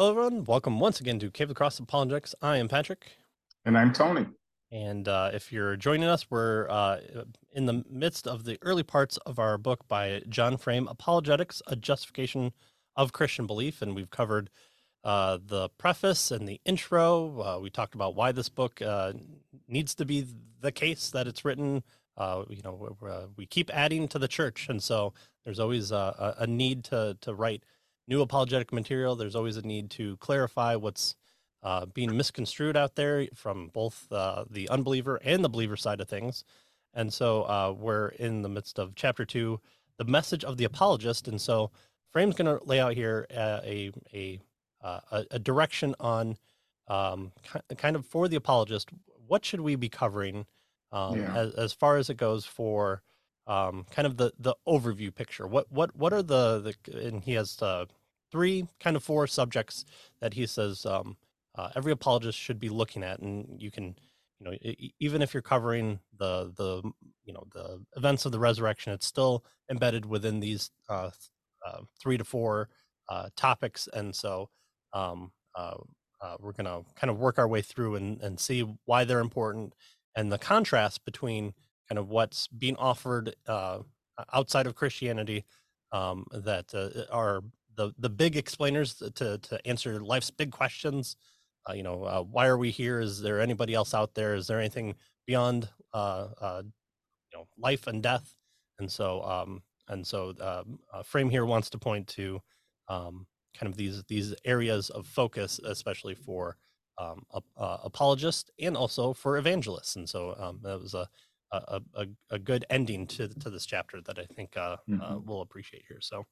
Hello, everyone. Welcome once again to the Cross Apologetics. I am Patrick. And I'm Tony. And uh, if you're joining us, we're uh, in the midst of the early parts of our book by John Frame, Apologetics, A Justification of Christian Belief. And we've covered uh, the preface and the intro. Uh, we talked about why this book uh, needs to be the case that it's written. Uh, you know, we keep adding to the church. And so there's always a, a need to, to write new apologetic material. There's always a need to clarify what's uh, being misconstrued out there from both uh, the unbeliever and the believer side of things. And so uh, we're in the midst of chapter two, the message of the apologist. And so Frame's going to lay out here uh, a a uh, a, a direction on um, kind of for the apologist. What should we be covering um, yeah. as, as far as it goes for um, kind of the the overview picture? What what what are the the and he has uh, three kind of four subjects that he says um, uh, every apologist should be looking at, and you can, you know, even if you're covering the the you know the events of the resurrection, it's still embedded within these uh, uh, three to four uh, topics, and so um, uh, uh, we're gonna kind of work our way through and and see why they're important and the contrast between kind of what's being offered outside of Christianity um, that are the the big explainers to to answer life's big questions. Uh, you know, uh, why are we here? Is there anybody else out there? Is there anything beyond uh, uh you know life and death? And so um, and so um, uh, Frame here wants to point to um, kind of these these areas of focus, especially for um, uh, apologists and also for evangelists. And so um, that was a a, a, a good ending to to this chapter that I think uh, mm-hmm. uh, we'll appreciate here. So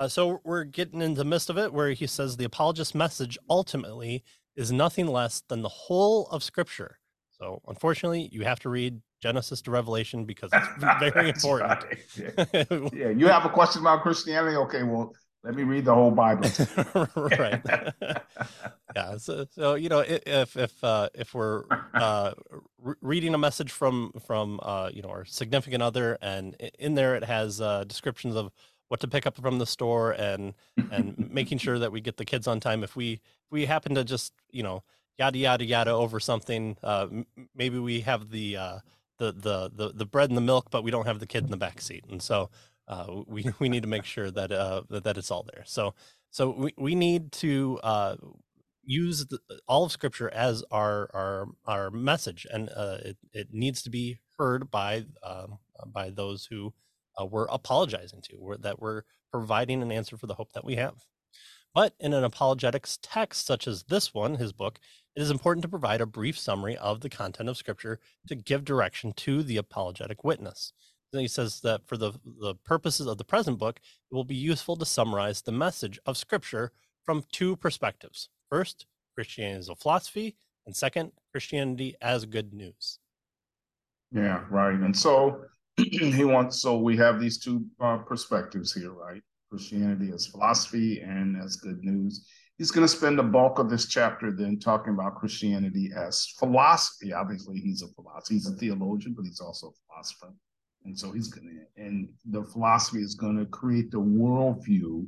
uh, so we're getting in the midst of it where he says the apologist message ultimately is nothing less than the whole of scripture. So unfortunately, you have to read Genesis to Revelation because it's very important. Yeah. yeah. you have a question about Christianity? Okay, well, let me read the whole Bible. right. yeah. So, so you know, if if uh, if we're uh, re- reading a message from from uh, you know our significant other, and in there it has uh, descriptions of what to pick up from the store and and making sure that we get the kids on time. If we if we happen to just you know yada yada yada over something uh, maybe we have the uh, the, the the the bread and the milk but we don't have the kid in the back seat. And so uh, we we need to make sure that uh that, that it's all there. So so we, we need to uh use the, all of scripture as our our our message. And uh it, it needs to be heard by um by those who uh, we're apologizing to, we're, that we're providing an answer for the hope that we have. But in an apologetics text such as this one, his book, it is important to provide a brief summary of the content of Scripture to give direction to the apologetic witness. Then he says that for the, the purposes of the present book, it will be useful to summarize the message of Scripture from two perspectives. First, Christianity as a philosophy, and second, Christianity as good news. Yeah, right. And so he wants so we have these two uh, perspectives here right? Christianity as philosophy and as good news. He's going to spend the bulk of this chapter then talking about christianity as philosophy. Obviously he's a philosopher he's a theologian but he's also a philosopher. And so he's going to and the philosophy is going to create the worldview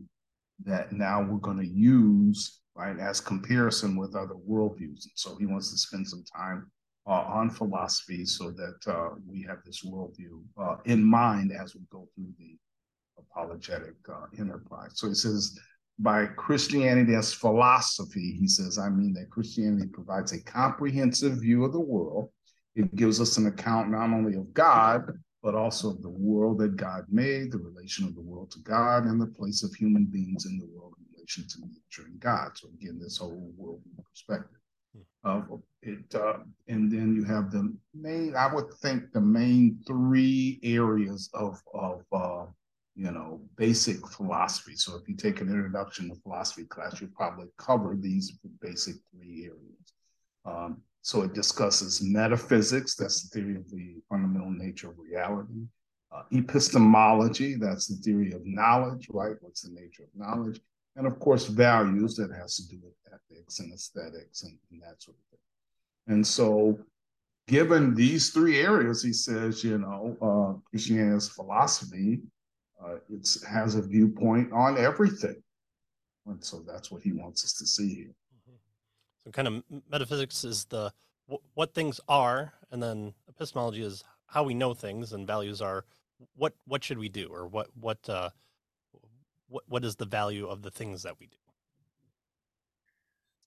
that now we're going to use right as comparison with other worldviews. And so he wants to spend some time on philosophy so that uh, we have this worldview uh, in mind as we go through the apologetic uh, enterprise. So he says, by Christianity as philosophy, he says, I mean that Christianity provides a comprehensive view of the world. It gives us an account not only of God, but also of the world that God made, the relation of the world to God, and the place of human beings in the world in relation to nature and God. So again, this whole world perspective of it. Uh, and then you have the main, I would think the main three areas of, of uh, you know, basic philosophy. So if you take an introduction to philosophy class, you probably cover these basic three areas. Um, so it discusses metaphysics, that's the theory of the fundamental nature of reality. Uh, epistemology, that's the theory of knowledge, right? What's the nature of knowledge? And of course, values that has to do with ethics and aesthetics and, and that sort of thing. And so, given these three areas, he says, you know, uh, Christianity's philosophy, uh, it has a viewpoint on everything. And so that's what he wants us to see here. Mm-hmm. So, kind of metaphysics is the what things are, and then epistemology is how we know things, and values are what what should we do, or what what uh, what what is the value of the things that we do.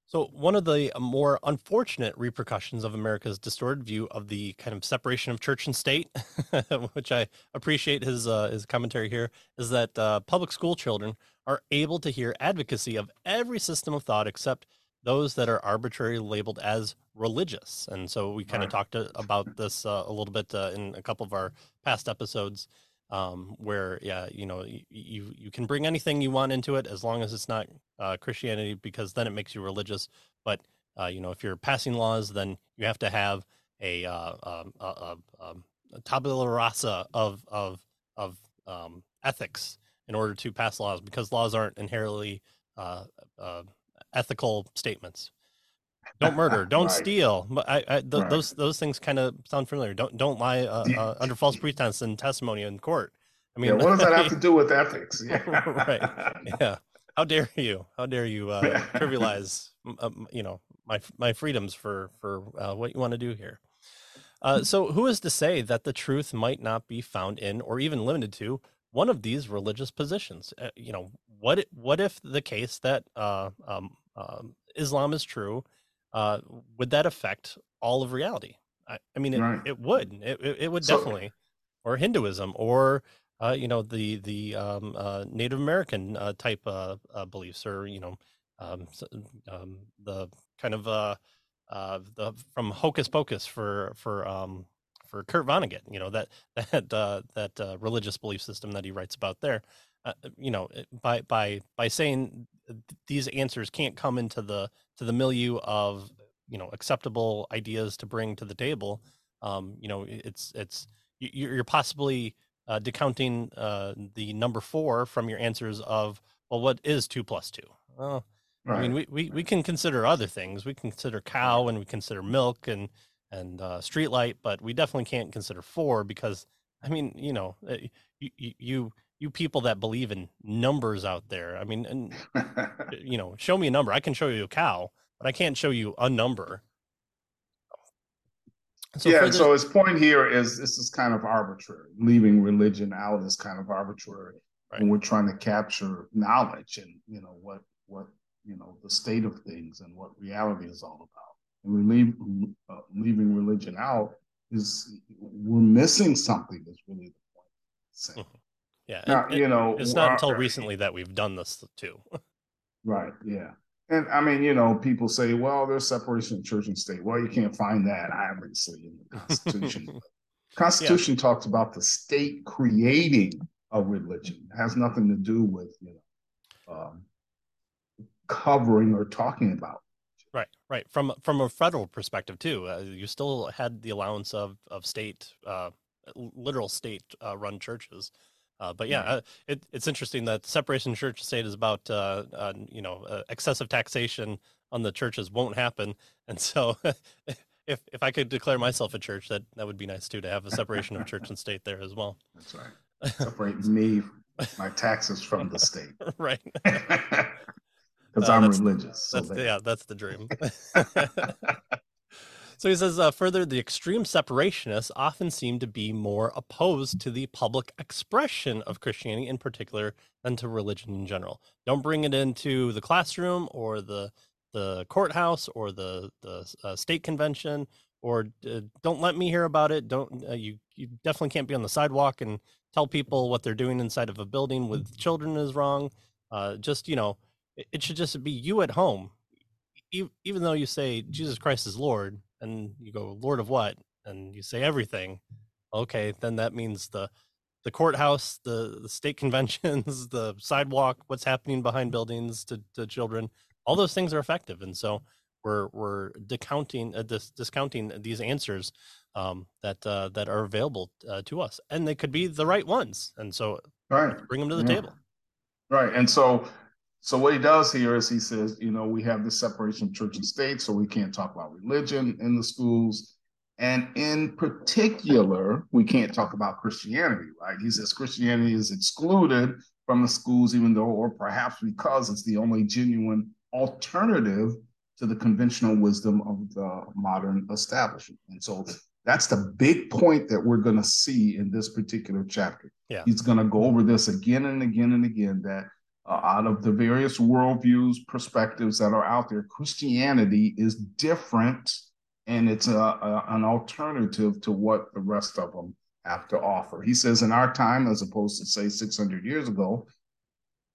So, one of the more unfortunate repercussions of America's distorted view of the kind of separation of church and state, which I appreciate his uh, his commentary here, is that uh, public school children are able to hear advocacy of every system of thought except those that are arbitrarily labeled as religious. And so we kind of right. talked about this uh, a little bit uh, in a couple of our past episodes, um, where yeah, you know, you you can bring anything you want into it as long as it's not uh, Christianity, because then it makes you religious. But uh, you know, if you're passing laws, then you have to have a, uh, um, a, a, um, a tabula rasa of of of um, ethics in order to pass laws, because laws aren't inherently uh, ethical statements. Don't murder. Don't right. steal. I, I th- right. those those things kind of sound familiar. Don't don't lie uh, uh, under false pretense and testimony in court. I mean, yeah, what does that have to do with ethics? Yeah. right. Yeah. How dare you? How dare you uh, trivialize, um, you know, my my freedoms for for uh, what you want to do here? Uh, so, who is to say that the truth might not be found in, or even limited to, one of these religious positions? Uh, you know, what what if the case that uh, um, um, Islam is true? Uh, would that affect all of reality? I, I mean, it, right. it would. It, it, would so, definitely, or Hinduism, or uh, you know the the um, uh, Native American uh, type uh, beliefs, or you know um, um, the kind of uh, uh, the from Hocus Pocus for for um, for Kurt Vonnegut, you know that that uh, that uh, religious belief system that he writes about there. Uh, you know, by by by saying these answers can't come into the to the milieu of you know acceptable ideas to bring to the table. Um, you know, it's it's you're possibly uh, decounting uh, the number four from your answers of well, what is two plus two? Well, right. I mean, we, we we can consider other things. We consider cow and we consider milk and and uh, streetlight, but we definitely can't consider four because I mean, you know, eh, you you you people that believe in numbers out there. I mean, and you know, show me a number. I can show you a cow, but I can't show you a number. So yeah, the, so his point here is this is kind of arbitrary. Leaving religion out is kind of arbitrary right. when we're trying to capture knowledge and you know what what you know the state of things and what reality is all about and we leave uh, leaving religion out is we're missing something Is really the point. Mm-hmm. Yeah, now, it, you know, it's not until recently that we've done this too. right. Yeah. And I mean, you know, people say, well, there's separation of church and state. Well, you can't find that obviously in the Constitution. Constitution yeah. talks about the state creating a religion. It has nothing to do with, you know, um, covering or talking about Right, right. From from a federal perspective too, uh, you still had the allowance of of state, uh, literal state uh, run churches. Uh, but yeah, uh, it, it's interesting that separation of church and state is about uh, you know excessive taxation on the churches won't happen, and so if if I could declare myself a church, that that would be nice too to have a separation of church and state there as well. That's right. Separate me, my taxes from the state. right because uh, I'm religious. So that's, yeah, that's the dream. So he says, uh, further, the extreme separationists often seem to be more opposed to the public expression of Christianity in particular than to religion in general. Don't bring it into the classroom or the the courthouse or the the uh, state convention or uh, don't let me hear about it. Don't uh, you you definitely can't be on the sidewalk and tell people what they're doing inside of a building with children is wrong. Uh, just you know it should just be you at home even though you say jesus christ is lord and you go lord of what? and you say everything. Okay then that means the the courthouse the, the state conventions the sidewalk what's happening behind buildings to, to children all those things are effective and so we're we're discounting uh, dis- discounting these answers um, that uh, that are available uh, to us and they could be the right ones and so right. bring them to the yeah. table. Right and so so what he does here is he says, you know, we have this separation of church and state, so we can't talk about religion in the schools. And in particular, we can't talk about Christianity, right? He says Christianity is excluded from the schools, even though, or perhaps because it's the only genuine alternative to the conventional wisdom of the modern establishment. And so that's the big point that we're going to see in this particular chapter. Yeah. He's going to go over this again and again and again that uh, out of the various worldviews, perspectives that are out there, Christianity is different and it's a, a, an alternative to what the rest of them have to offer. He says, in our time, as opposed to say 600 years ago,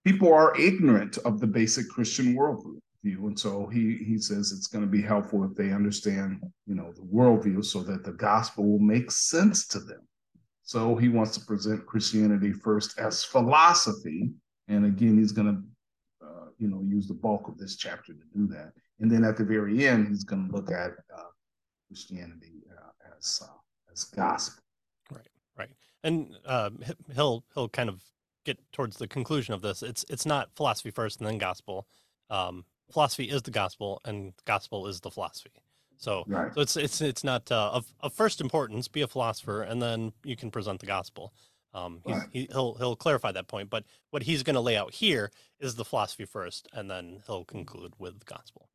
people are ignorant of the basic Christian worldview. And so he he says it's going to be helpful if they understand, you know, the worldview so that the gospel will make sense to them. So he wants to present Christianity first as philosophy, and again, he's going to, uh, you know, use the bulk of this chapter to do that. And then at the very end, he's going to look at uh, Christianity uh, as uh, as gospel. Right, right, and uh, he'll he'll kind of get towards the conclusion of this. It's it's not philosophy first and then gospel. Um, philosophy is the gospel, and gospel is the philosophy. So, right. so it's it's it's not uh, of of first importance. Be a philosopher, and then you can present the gospel. Um, right. he, will he'll clarify that point, but what he's going to lay out here is the philosophy first, and then he'll conclude with the gospel.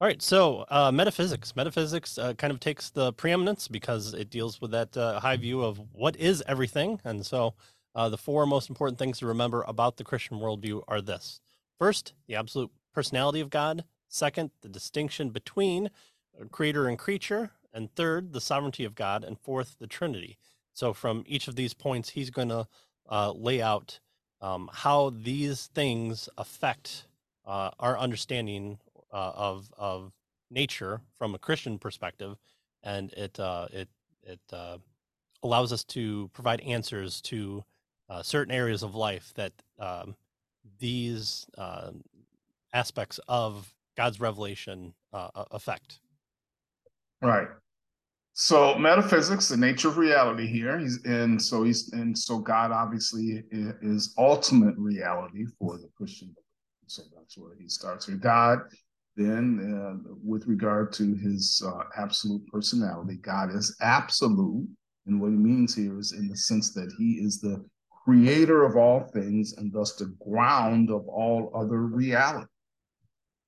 All right, so uh, metaphysics. Metaphysics uh, kind of takes the preeminence because it deals with that uh, high view of what is everything, and so uh, the four most important things to remember about the Christian worldview are this: first, the absolute personality of God; second, the distinction between creator and creature; and third, the sovereignty of God; and fourth, the Trinity. So from each of these points, he's going to uh, lay out um, how these things affect uh, our understanding uh, of of nature from a Christian perspective, and it uh, it it uh, allows us to provide answers to uh, certain areas of life that um, these aspects of God's revelation affect. Right. So metaphysics, the nature of reality here, he's and so he's and so God obviously is ultimate reality for the Christian. So that's where he starts here. God, then uh, with regard to his uh, absolute personality, God is absolute, and what he means here is in the sense that he is the creator of all things and thus the ground of all other reality.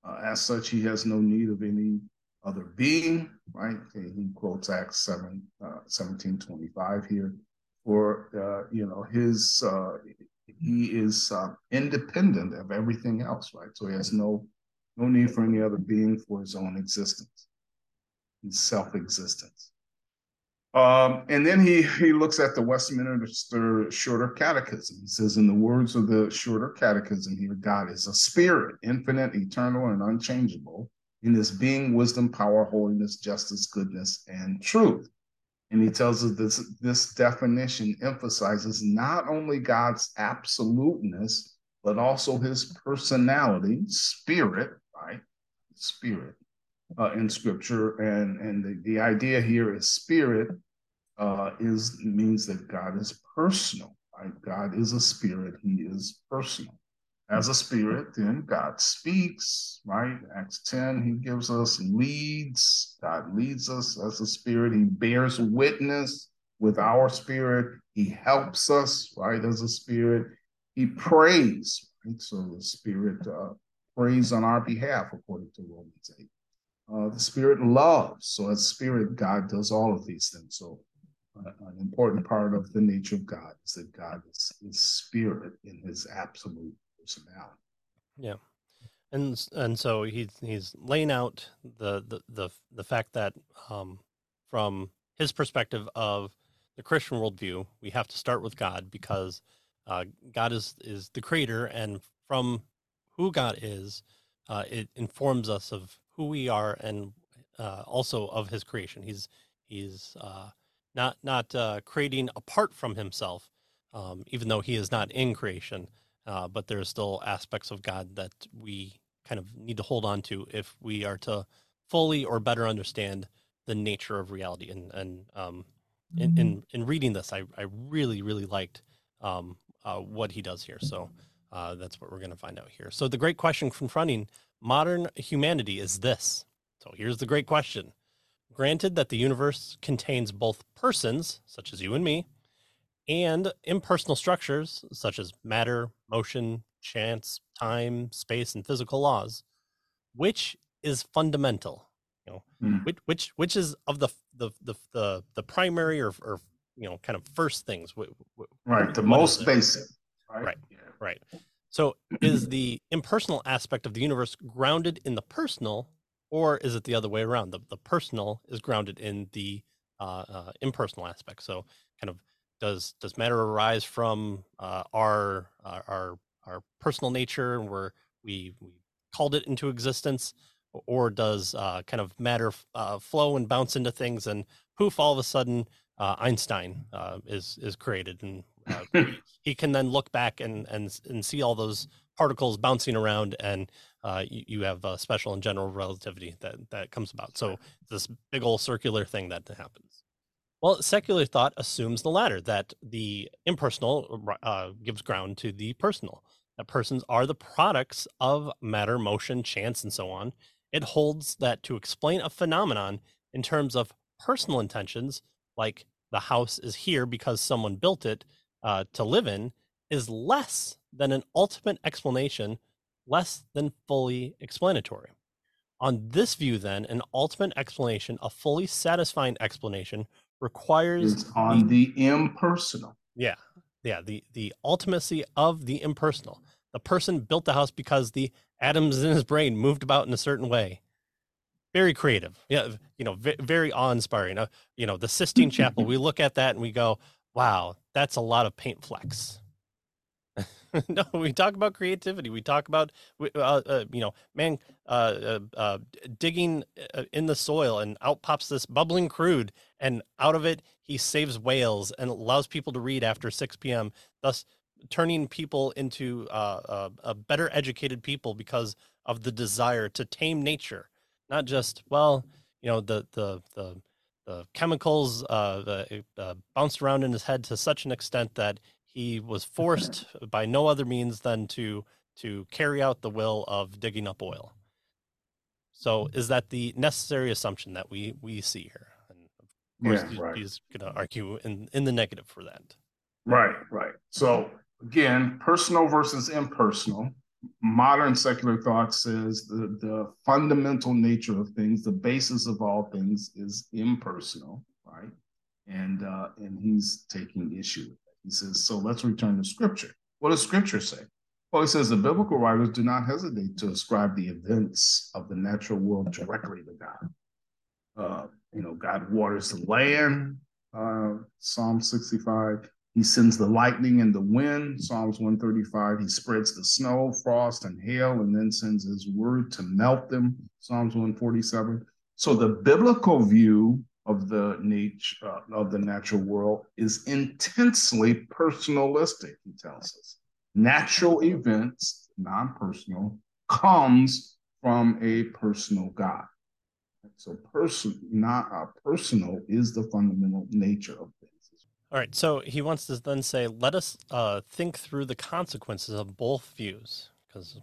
Uh, as such, he has no need of any other being, right? He quotes Acts 7, uh, 17, 25 here. For, uh, you know, his, uh, he is uh, independent of everything else, right? So he has no, no need for any other being for his own existence, his self-existence. Um, and then he he looks at the Westminster Shorter Catechism. He says, in the words of the Shorter Catechism here, God is a spirit, infinite, eternal, and unchangeable, in his being, wisdom, power, holiness, justice, goodness, and truth. And he tells us this, this definition emphasizes not only God's absoluteness, but also his personality, spirit, right? Spirit uh, in scripture. And, and the, the idea here is spirit uh, is means that God is personal, right? God is a spirit, he is personal as a spirit, then God speaks, right? Acts 10, he gives us leads. God leads us as a spirit. He bears witness with our spirit. He helps us, right, as a spirit. He prays, right? So the spirit uh, prays on our behalf, according to Romans 8. Uh, the spirit loves. So as spirit, God does all of these things. So uh, an important part of the nature of God is that God is, is spirit in his absolute personality. Yeah. And and so he's he's laying out the the the, the fact that um, from his perspective of the Christian worldview, we have to start with God because uh, God is is the creator, and from who God is, uh, it informs us of who we are and uh, also of His creation. He's he's uh, not not uh, creating apart from Himself, um, even though He is not in creation uh, but there's still aspects of God that we kind of need to hold on to if we are to fully or better understand the nature of reality. And and um, in, in, mm-hmm. in reading this, I I really really liked um, uh, what he does here. So uh, that's what we're going to find out here. So the great question confronting modern humanity is this. So here's the great question. Granted that the universe contains both persons, such as you and me, and impersonal structures such as matter, motion, chance, time, space, and physical laws, which is fundamental. You know, Mm. which which which is of the the the the, the primary or, or you know kind of first things. Right. The most basic. Right. Right. Yeah. Right. So is the impersonal aspect of the universe grounded in the personal, or is it the other way around? The the personal is grounded in the uh, uh, impersonal aspect. So kind of does does matter arise from uh, our, our our our personal nature and where we we called it into existence, or does uh, kind of matter uh, flow and bounce into things and poof, all of a sudden uh, Einstein uh, is is created and uh, he can then look back and and and see all those particles bouncing around and uh, you, you have uh, special and general relativity that that comes about. So this big old circular thing that happens well secular thought assumes the latter that the impersonal uh, gives ground to the personal that persons are the products of matter motion chance and so on it holds that to explain a phenomenon in terms of personal intentions like the house is here because someone built it uh, to live in is less than an ultimate explanation, less than fully explanatory. On this view, then, an ultimate explanation, a fully satisfying explanation, requires It's on the impersonal. yeah, yeah, the the ultimacy of the impersonal. The person built the house because the atoms in his brain moved about in a certain way. Very creative, yeah, you know, ve- very awe-inspiring. Uh, you know, the Sistine Chapel. We look at that and we go, "Wow, that's a lot of paint flecks." no, we talk about creativity. We talk about, uh, uh, you know, man uh, uh, uh, digging uh, in the soil and out pops this bubbling crude, and out of it he saves whales and allows people to read after 6 p.m. Thus, turning people into better educated people because of the desire to tame nature, not just well, you know, the the the the chemicals uh, the, uh, bounced around in his head to such an extent that he was forced by no other means than to to carry out the will of digging up oil. So is that the necessary assumption that we we see here? And of course, Yeah, right. he's going to argue in in the negative for that. Right, right. So again, personal versus impersonal. Modern secular thought says the, the fundamental nature of things, the basis of all things is impersonal, right? And uh, and he's taking issue. He says, so let's return to scripture. What does scripture say? Well, he says the biblical writers do not hesitate to ascribe the events of the natural world directly to God. Uh, you know, God waters the land, uh, Psalm 65. He sends the lightning and the wind, Psalms 135. He spreads the snow, frost, and hail, and then sends his word to melt them, Psalms 147. So the biblical view of the nature uh, of the natural world is intensely personalistic, he tells us. Natural events, non-personal, comes from a personal God. So person, not uh, personal, is the fundamental nature of things. All right. So he wants to then say, let us uh, think through the consequences of both views, because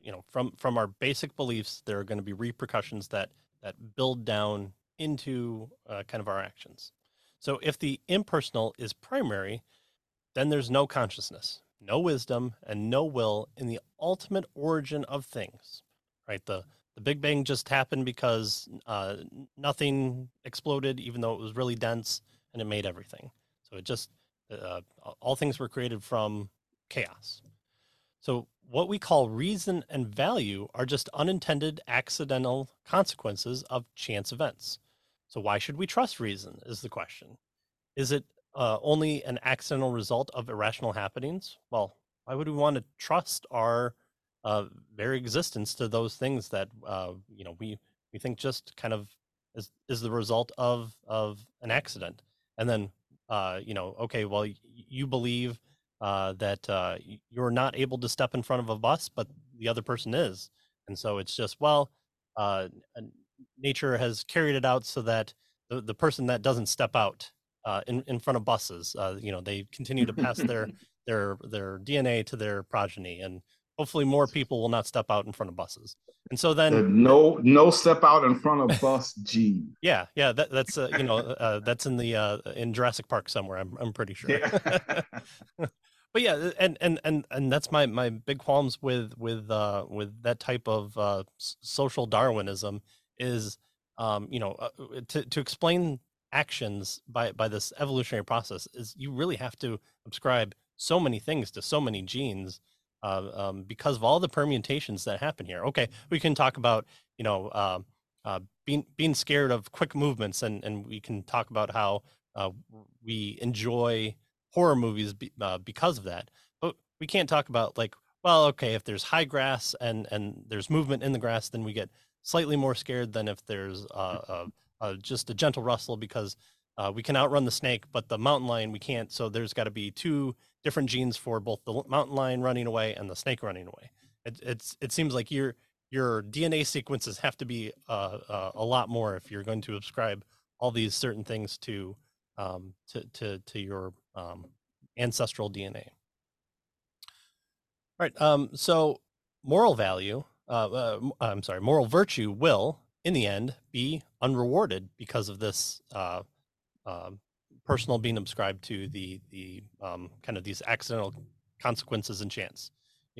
you know, from from our basic beliefs, there are going to be repercussions that that build down into uh, kind of our actions. So if the impersonal is primary, then there's no consciousness, no wisdom, and no will in the ultimate origin of things. Right. The the Big Bang just happened because uh, nothing exploded, even though it was really dense, and it made everything. So it just uh, all things were created from chaos. So what we call reason and value are just unintended accidental consequences of chance events. So why should we trust reason is the question. Is it uh, only an accidental result of irrational happenings? Well, why would we want to trust our uh, very existence to those things that uh, you know we we think just kind of is is the result of of an accident, and then uh, you know okay, well you believe uh, that uh, you're not able to step in front of a bus, but the other person is, and so it's just well, nature has carried it out so that the, the person that doesn't step out uh, in in front of buses, uh, you know, they continue to pass their their their DNA to their progeny, and hopefully more people will not step out in front of buses. And so then the no no step out in front of bus G. Yeah, yeah, that, that's uh, you know uh, that's in the uh, in Jurassic Park somewhere. I'm I'm pretty sure. Yeah. but yeah, and and and and that's my my big qualms with with uh with that type of uh social Darwinism is um you know uh, to to explain actions by by this evolutionary process is you really have to ascribe so many things to so many genes uh, um, because of all the permutations that happen here. Okay, we can talk about you know uh, uh, being being scared of quick movements, and and we can talk about how uh, we enjoy horror movies be, uh, because of that. But we can't talk about like well, okay, if there's high grass and and there's movement in the grass, then we get slightly more scared than if there's uh, just a gentle rustle because uh, we can outrun the snake, but the mountain lion we can't. So there's got to be two different genes for both the mountain lion running away and the snake running away. It, it's it seems like your your DNA sequences have to be uh, uh, a lot more if you're going to ascribe all these certain things to um, to to to your um, ancestral DNA. All right. Um, so moral value. Uh, uh I'm sorry. Moral virtue will, in the end, be unrewarded because of this uh, um, personal being ascribed to the the um, kind of these accidental consequences and chance.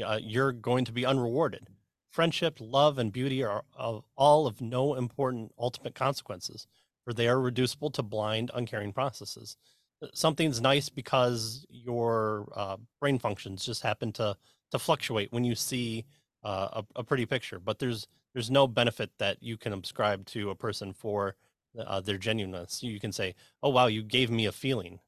Uh, you're going to be unrewarded. Friendship, love, and beauty are of all of no important ultimate consequences, for they are reducible to blind, uncaring processes. Uh, something's nice because your uh, brain functions just happen to to fluctuate when you see uh, a, a pretty picture, but there's there's no benefit that you can ascribe to a person for uh, their genuineness. You can say, "Oh wow, you gave me a feeling,"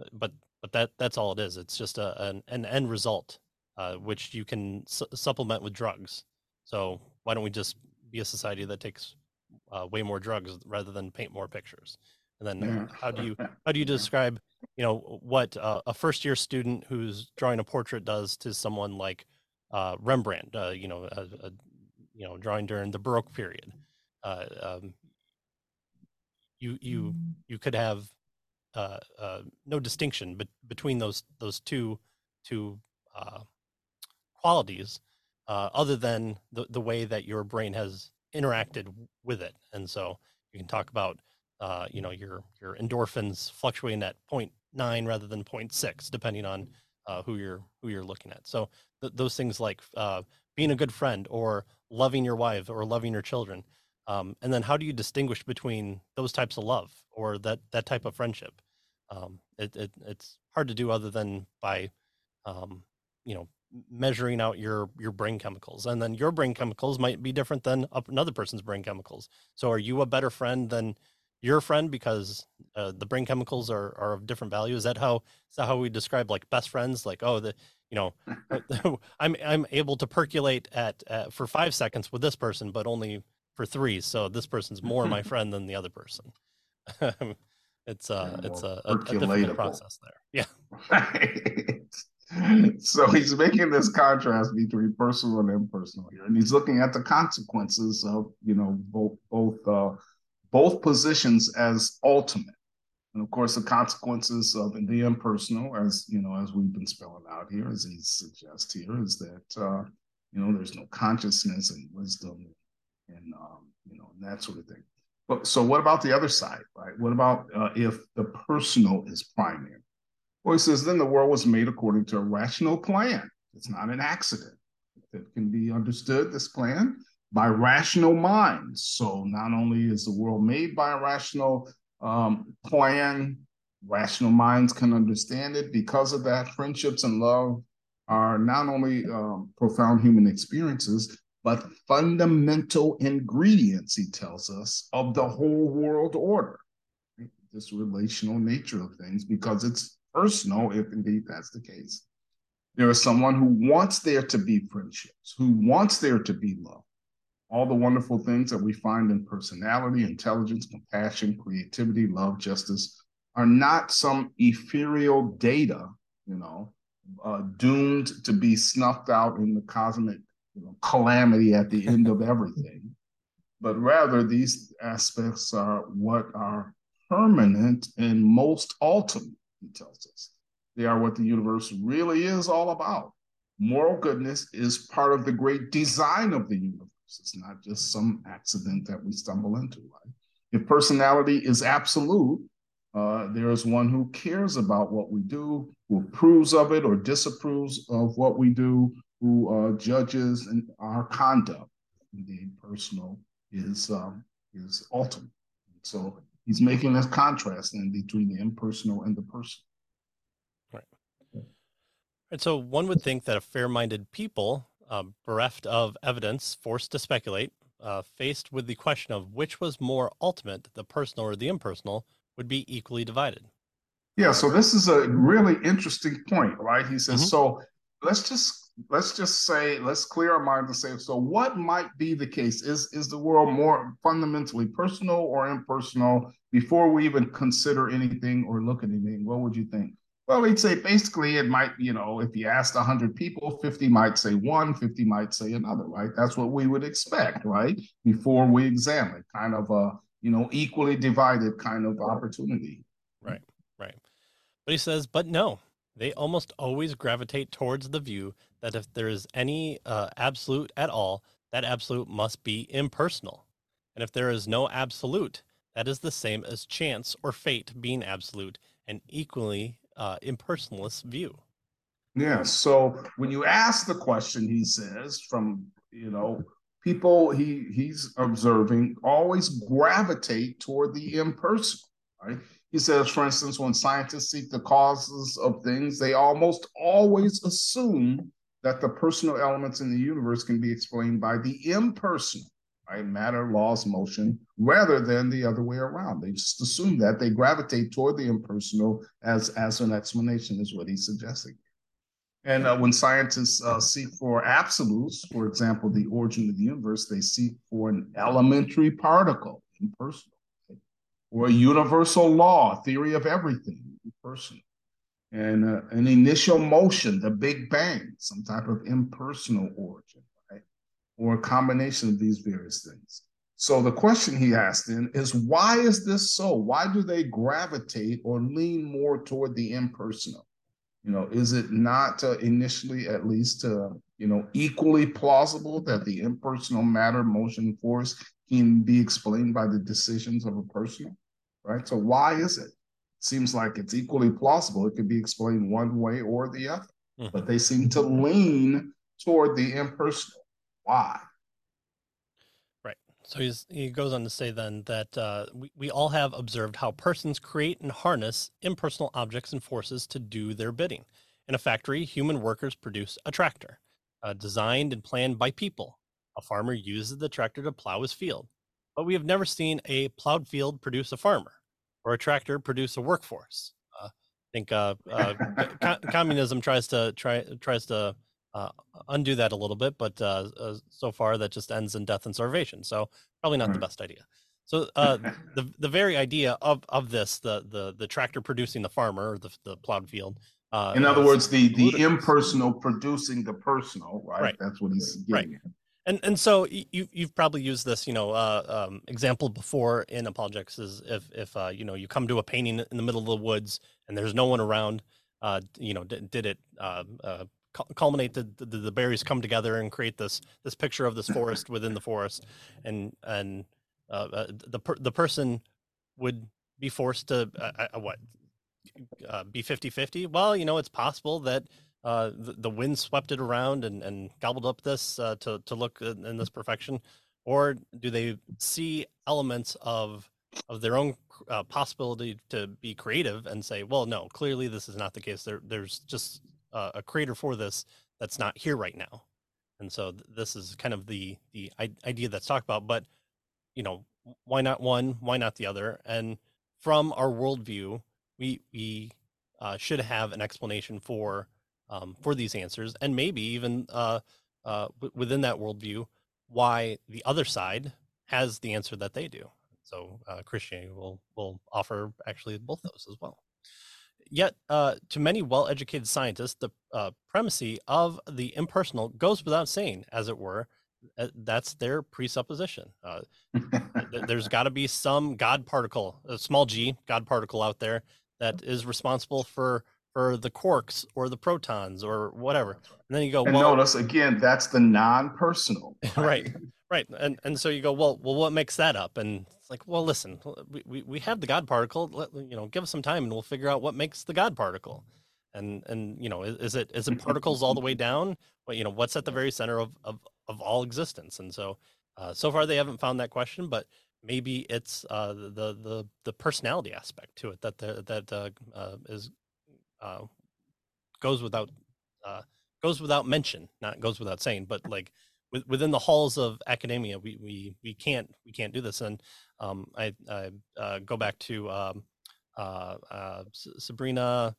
uh, but but that that's all it is. It's just a an, an end result, uh, which you can su- supplement with drugs. So why don't we just be a society that takes uh, way more drugs rather than paint more pictures? And then yeah. how do you how do you describe you know what uh, a first year student who's drawing a portrait does to someone like uh, Rembrandt? you know, a, a, you know, drawing during the Baroque period. Um, you you you could have uh, uh, no distinction but between those those two two uh, qualities uh, other than the, the way that your brain has interacted with it and so you can talk about uh, you know your your endorphins fluctuating at 0.9 rather than 0.6 depending on uh, who you're who you're looking at. So th- those things like being a good friend or loving your wife or loving your children um, and then how do you distinguish between those types of love or that that type of friendship? Um, it, it, it's hard to do other than by um, you know measuring out your your brain chemicals. And then your brain chemicals might be different than another person's brain chemicals. So are you a better friend than your friend because uh, the brain chemicals are, are of different value is that how is that how we describe like best friends like oh the you know i'm i'm able to percolate at, at for five seconds with this person but only for three, so this person's more my friend than the other person. it's uh it's a, a, a difficult process there. Yeah. Right. so he's making this contrast between personal and impersonal here, and he's looking at the consequences of you know both both uh, both positions as ultimate, and of course the consequences of the impersonal, as you know, as we've been spelling out here, as he suggests here, is that uh, you know there's no consciousness and wisdom and um, you know and that sort of thing. But so what about the other side, right? What about uh, if the personal is primary? Well, he says then the world was made according to a rational plan. It's not an accident. It can be understood this plan by rational minds. So not only is the world made by a rational um, plan, rational minds can understand it. Because of that, friendships and love are not only um, profound human experiences, but fundamental ingredients, he tells us, of the whole world order. This relational nature of things, because it's personal, if indeed that's the case. There is someone who wants there to be friendships, who wants there to be love. All the wonderful things that we find in personality, intelligence, compassion, creativity, love, justice are not some ethereal data, you know, uh, doomed to be snuffed out in the cosmic you know, calamity at the end of everything, but rather these aspects are what are permanent and most ultimate, he tells us. They are what the universe really is all about. moral goodness is part of the great design of the universe. It's not just some accident that we stumble into. Right? If personality is absolute, uh, there is one who cares about what we do, who approves of it or disapproves of what we do, who uh, judges our conduct. Indeed, personal is um, is ultimate. So he's making this contrast in between the impersonal and the personal. Right. And so one would think that a fair-minded people, uh, bereft of evidence, forced to speculate, uh, faced with the question of which was more ultimate, the personal or the impersonal, would be equally divided. Yeah, so this is a really interesting point, right? He says, mm-hmm. so let's just let's just say let's clear our mind and say so what might be the case is is the world more fundamentally personal or impersonal before we even consider anything or look at anything what would you think well we'd say basically it might you know if you asked 100 people 50 might say one 50 might say another right? That's what we would expect right? Before we examine kind of a you know equally divided kind of opportunity. Right right. But he says but no they almost always gravitate towards the view that if there is any uh, absolute at all, that absolute must be impersonal. And if there is no absolute, that is the same as chance or fate being absolute, and equally uh, impersonalist view. Yeah. So when you ask the question, he says, from you know, people he he's observing always gravitate toward the impersonal, right? He says, for instance, when scientists seek the causes of things, they almost always assume that the personal elements in the universe can be explained by the impersonal, right? Matter, laws, motion, rather than the other way around. They just assume that they gravitate toward the impersonal as, as an explanation, is what he's suggesting. And uh, when scientists uh, seek for absolutes, for example, the origin of the universe, they seek for an elementary particle, impersonal or a universal law, theory of everything, person, and uh, an initial motion, the Big Bang, some type of impersonal origin? Or a combination of these various things. So the question he asked then is why is this so? Why do they gravitate or lean more toward the impersonal? You know, is it not uh, initially, at least, uh, you know, equally plausible that the impersonal matter, motion, force can be explained by the decisions of a person? right? So why is it? Seems like it's equally plausible. It could be explained one way or the other, mm-hmm. but they seem to lean toward the impersonal. Why? Right. So he's, he goes on to say then that uh, we, we all have observed how persons create and harness impersonal objects and forces to do their bidding. In a factory, human workers produce a tractor, uh, designed and planned by people. A farmer uses the tractor to plow his field but we have never seen a plowed field produce a farmer or a tractor produce a workforce. Uh, I think uh, uh, co- communism tries to try tries to uh, undo that a little bit, but uh, uh, so far that just ends in death and starvation. So probably not the best idea. So the the very idea of of this the the the tractor producing the farmer or the the plowed field. in other words, the the impersonal producing the personal, right? right. That's what he's getting right. At. And and so you you've probably used this you know uh, um, example before in apologetics is if if uh, you know you come to a painting in the middle of the woods and there's no one around, uh, you know did, did it uh, culminate the, the, the berries come together and create this this picture of this forest within the forest, and and uh, uh, the per, the person would be forced to what be 50-50 well you know it's possible that uh, the, the, wind swept it around and, and gobbled up this uh, to, to look in, in, this perfection? Or do they see elements of of their own uh, possibility to be creative and say, well, no, clearly this is not the case. There, there's just a creator for this that's not here right now. And so th- this is kind of the the idea that's talked about. But you know, why not one? Why not the other? And from our worldview, we we uh, should have an explanation for um, for these answers, and maybe even uh, uh, w- within that worldview, why the other side has the answer that they do. So uh, Christianity will will offer actually both those as well. Yet, uh, to many well-educated scientists, the uh, primacy of the impersonal goes without saying, as it were. Uh, that's their presupposition. Uh, there's got to be some God particle, a small g God particle out there that is responsible for for the quarks or the protons or whatever. And then you go, and well, notice again, that's the non-personal. right, right. And and so you go, well, well, what makes that up? And like, well, listen, we, we, we have the God particle. Let, you know, give us some time, and we'll figure out what makes the God particle. And and you know, is, is it is it particles all the way down? Well, you know, what's at the very center of of, of all existence? And so, uh, so far they haven't found that question, but maybe it's uh, the the the personality aspect to it that the, that uh, uh, is uh, goes without uh, goes without mention, not goes without saying, but like within the halls of academia, we we we can't we can't do this. And um, I, I uh, go back to um, uh, uh, Sabrina,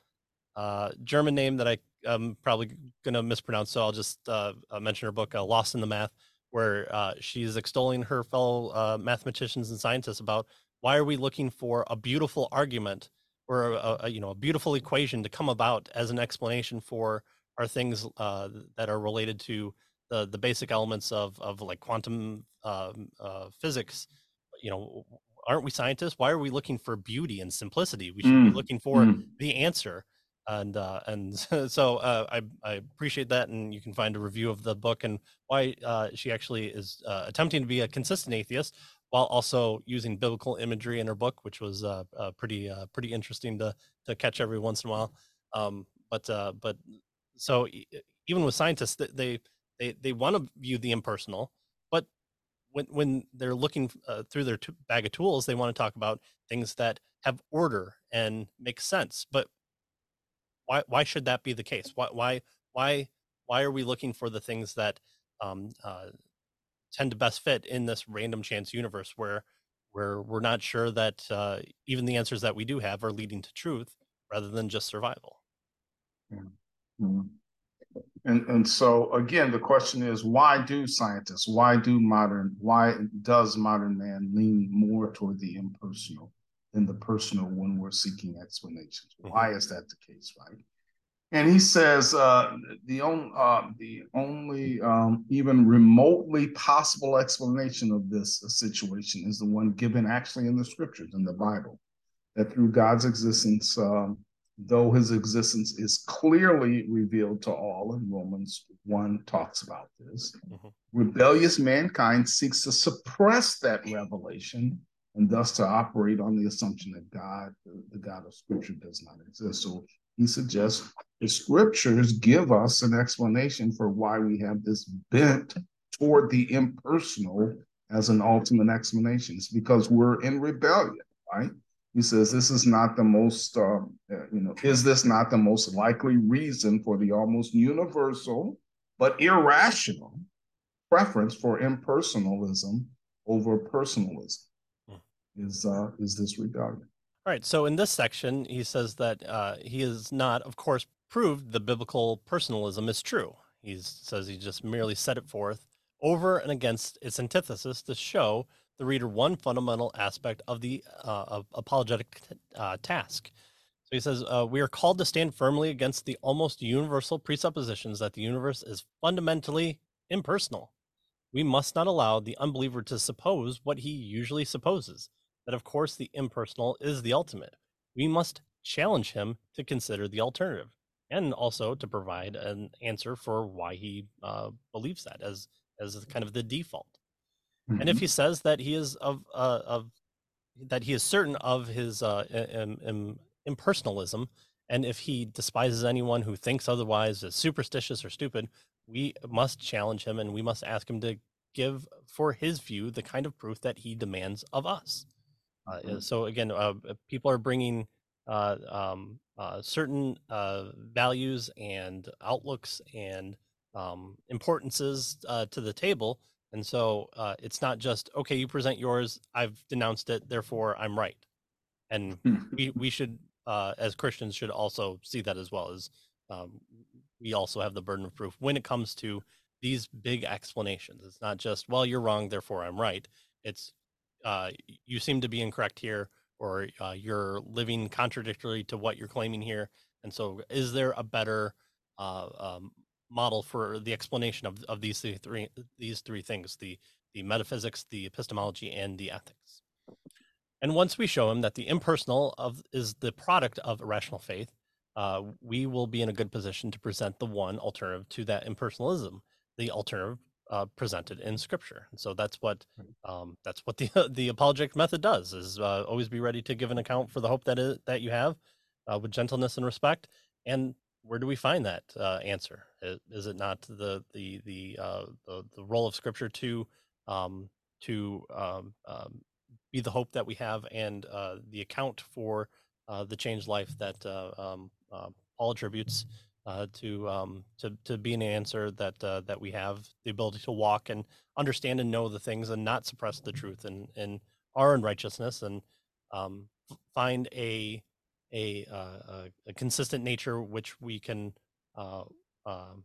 uh, German name that I am probably gonna mispronounce, so I'll just uh, uh, mention her book, "Lost in the Math," where she's extolling her fellow mathematicians and scientists about why are we looking for a beautiful argument or a, a, you know a beautiful equation to come about as an explanation for our things that are related to the the basic elements of of like quantum uh, physics. You know, aren't we scientists? Why are we looking for beauty and simplicity? We should mm. be looking for mm. the answer. And uh, and so uh, I I appreciate that, and you can find a review of the book and why uh, she actually is attempting to be a consistent atheist while also using biblical imagery in her book, which was uh, uh, pretty uh, pretty interesting to to catch every once in a while. Um, but uh, but so even with scientists, they they they want to view the impersonal, when when they're looking uh, through their t- bag of tools, they want to talk about things that have order and make sense. But why why should that be the case? Why why why why are we looking for the things that um, uh, tend to best fit in this random chance universe where where we're not sure that uh, even the answers that we do have are leading to truth rather than just survival. Mm-hmm. And and so again, the question is, why do scientists, why do modern, why does modern man lean more toward the impersonal than the personal when we're seeking explanations? Mm-hmm. Why is that the case, right? And he says uh, the, on, uh, the only um, even remotely possible explanation of this situation is the one given actually in the scriptures, in the Bible, that through God's existence, um, though his existence is clearly revealed to all, and Romans 1 talks about this, mm-hmm. rebellious mankind seeks to suppress that revelation and thus to operate on the assumption that God, the God of Scripture, does not exist. So he suggests the scriptures give us an explanation for why we have this bent toward the impersonal as an ultimate explanation. It's because we're in rebellion, right? He says this is not the most, uh, you know, is this not the most likely reason for the almost universal but irrational preference for impersonalism over personalism? Hmm. Is uh, is this rebellion? All right. So in this section, he says that uh, he has not, of course, proved the biblical personalism is true. He says he just merely set it forth over and against its antithesis to show the reader one fundamental aspect of the uh, of apologetic uh, task. So he says, uh, We are called to stand firmly against the almost universal presuppositions that the universe is fundamentally impersonal. We must not allow the unbeliever to suppose what he usually supposes that of course the impersonal is the ultimate. We must challenge him to consider the alternative and also to provide an answer for why he uh, believes that as as kind of the default. Mm-hmm. And if mm-hmm. he says that he is of uh, of that he is certain of his uh, Im- Im- impersonalism, and if he despises anyone who thinks otherwise as superstitious or stupid, we must challenge him and we must ask him to give for his view the kind of proof that he demands of us. Uh, mm-hmm. so again, uh, uh, people are bringing uh, um, uh, certain uh, values and outlooks and um, importances to the table, and so it's not just okay. You present yours. I've denounced it. Therefore, I'm right. And we we should, as Christians, should also see that as well as um, we also have the burden of proof when it comes to these big explanations. It's not just well, you're wrong. Therefore, I'm right. It's uh, you seem to be incorrect here, or uh, you're living contradictory to what you're claiming here. And so, is there a better uh, um, model for the explanation of, of these three these three things: the the metaphysics, the epistemology, and the ethics? And once we show him that the impersonal of is the product of irrational faith, uh, we will be in a good position to present the one alternative to that impersonalism, the alternative uh, presented in Scripture. And so that's what um, that's what the the apologetic method does: is uh, always be ready to give an account for the hope that is, that you have, uh, with gentleness and respect. And where do we find that uh, answer? Is it not the the the uh, the, the role of Scripture to um, to um, um, be the hope that we have and uh, the account for uh, the changed life that uh, um, uh, Paul attributes uh, to um, to to be an answer that uh, that we have the ability to walk and understand and know the things and not suppress the truth and and our unrighteousness and um, find a a, uh, a consistent nature which we can um,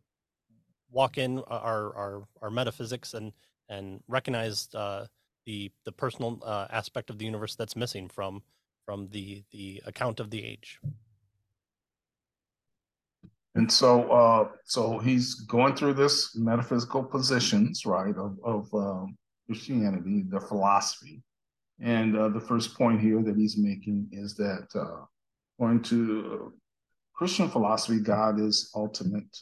walk in our, our our metaphysics and and recognize uh, the the personal uh, aspect of the universe that's missing from from the the account of the age. And so, uh, so he's going through this metaphysical positions, right, of, of um, Christianity, the philosophy. And uh, the first point here that he's making is that uh, going to Christian philosophy, God is ultimate,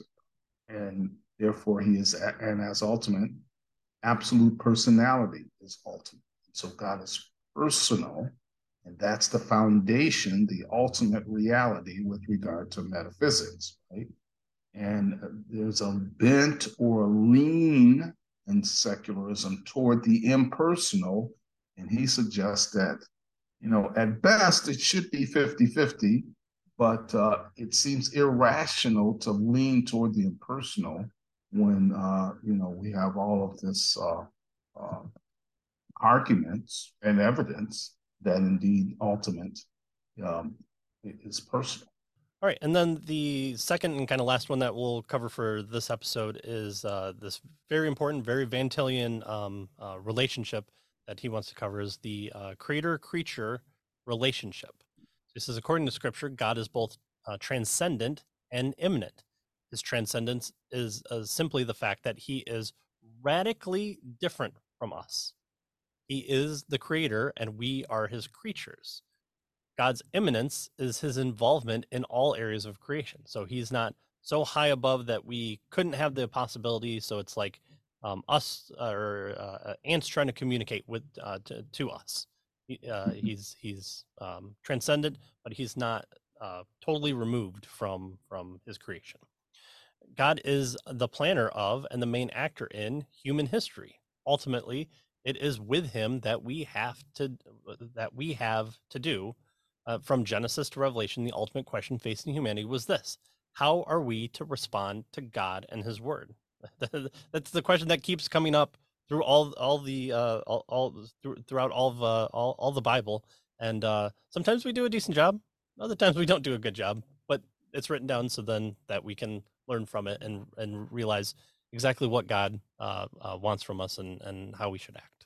and therefore he is, and as ultimate, absolute personality is ultimate. So God is personal, and that's the foundation, the ultimate reality with regard to metaphysics, right? And uh, there's a bent or a lean in secularism toward the impersonal. And he suggests that, you know, at best it should be 50 50, but uh, it seems irrational to lean toward the impersonal when, uh, you know, we have all of this uh, uh arguments and evidence that indeed ultimate um, is personal. All right, and then the second and kind of last one that we'll cover for this episode is uh, this very important, very Van Tillian um, uh, relationship that he wants to cover is the creator-creature relationship. This is according to Scripture, God is both uh, transcendent and immanent. His transcendence is uh, simply the fact that he is radically different from us. He is the creator and we are his creatures. God's immanence is his involvement in all areas of creation. So he's not so high above that we couldn't have the possibility. So it's like um, us or uh, ants trying to communicate with uh, to, to, us. Uh, he's he's um, transcendent, but he's not uh, totally removed from from his creation. God is the planner of and the main actor in human history. Ultimately, it is with him that we have to that we have to do uh, from genesis to revelation the ultimate question facing humanity was this how are we to respond to god and his word that's the question that keeps coming up through all all the uh all, all through, throughout all of uh, all, all the bible and uh sometimes we do a decent job other times we don't do a good job but it's written down so then that we can learn from it and and realize exactly what god uh, uh wants from us and and how we should act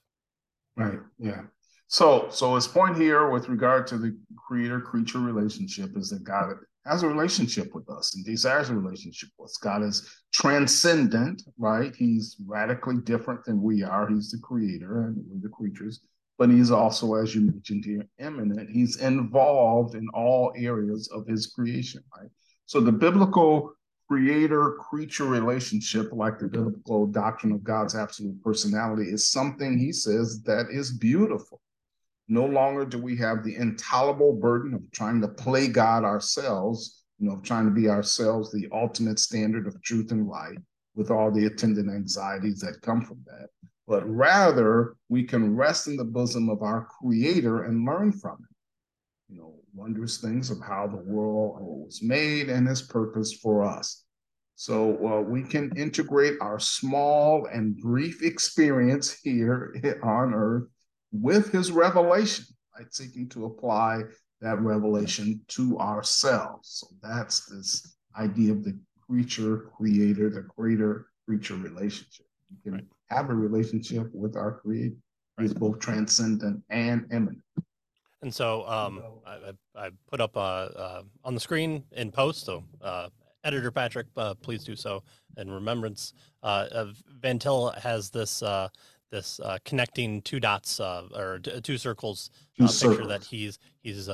Right. Yeah. So, so his point here with regard to the creator-creature relationship is that God has a relationship with us and desires a relationship with us. God is transcendent, right? He's radically different than we are. He's the creator and we're the creatures, but he's also, as you mentioned here, immanent. He's involved in all areas of his creation, right? So the biblical creator creature relationship, like the biblical doctrine of God's absolute personality, is something he says that is beautiful. No longer do we have the intolerable burden of trying to play God ourselves, you know, trying to be ourselves the ultimate standard of truth and light with all the attendant anxieties that come from that. But rather, we can rest in the bosom of our creator and learn from it. you know, wondrous things of how the world was made and its purpose for us. So uh, we can integrate our small and brief experience here on earth with his revelation, right? Seeking to apply that revelation to ourselves. So that's this idea of the creature creator, the creator creature relationship. We can right. have a relationship with our creator who's both transcendent and immanent. And so um, I, I, put up uh, uh, on the screen in post. So uh, editor Patrick, uh, please do so in remembrance. Uh, Van Til has this uh, this connecting two dots or two circles two picture that he's he's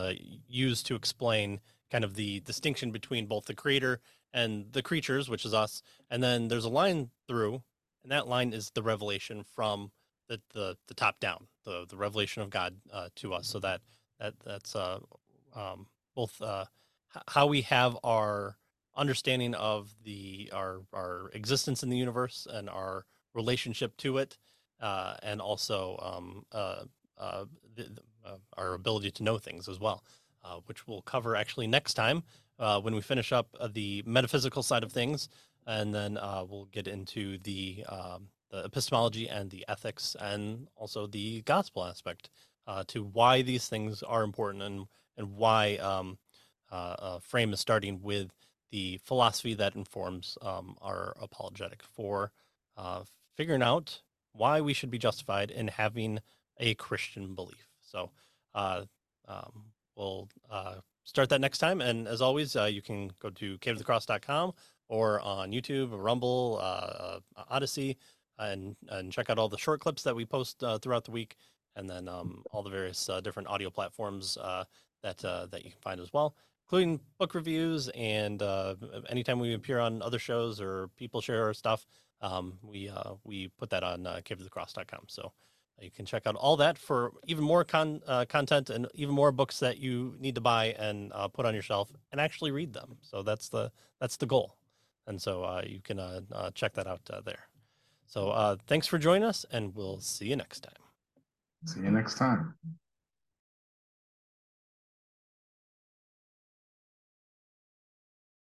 used to explain kind of the distinction between both the creator and the creatures, which is us. And then there's a line through, and that line is the revelation from the the, the top down, the the revelation of God uh, to us. So that that that's uh, um, both uh, how we have our understanding of the our our existence in the universe and our relationship to it, uh, and also um, uh, uh, the, uh, our ability to know things as well, uh, which we'll cover actually next time uh, when we finish up the metaphysical side of things, and then we'll get into the um, the epistemology and the ethics, and also the gospel aspect to why these things are important and and why um, Frame is starting with the philosophy that informs um, our apologetic for figuring out why we should be justified in having a Christian belief. So uh, um, we'll uh, start that next time. And as always, uh, you can go to caveofthecross.com or on YouTube, Rumble, uh, uh, and, and check out all the short clips that we post throughout the week. And then um, all the various different audio platforms that, that you can find as well including book reviews and uh, anytime we appear on other shows or people share our stuff, um, we uh, we put that on uh, caveofthecross.com. So you can check out all that for even more con- uh, content and even more books that you need to buy and uh, put on your shelf and actually read them. So that's the that's the goal, and so uh, you can uh, uh, check that out uh, there. So thanks for joining us, and we'll see you next time. See you next time.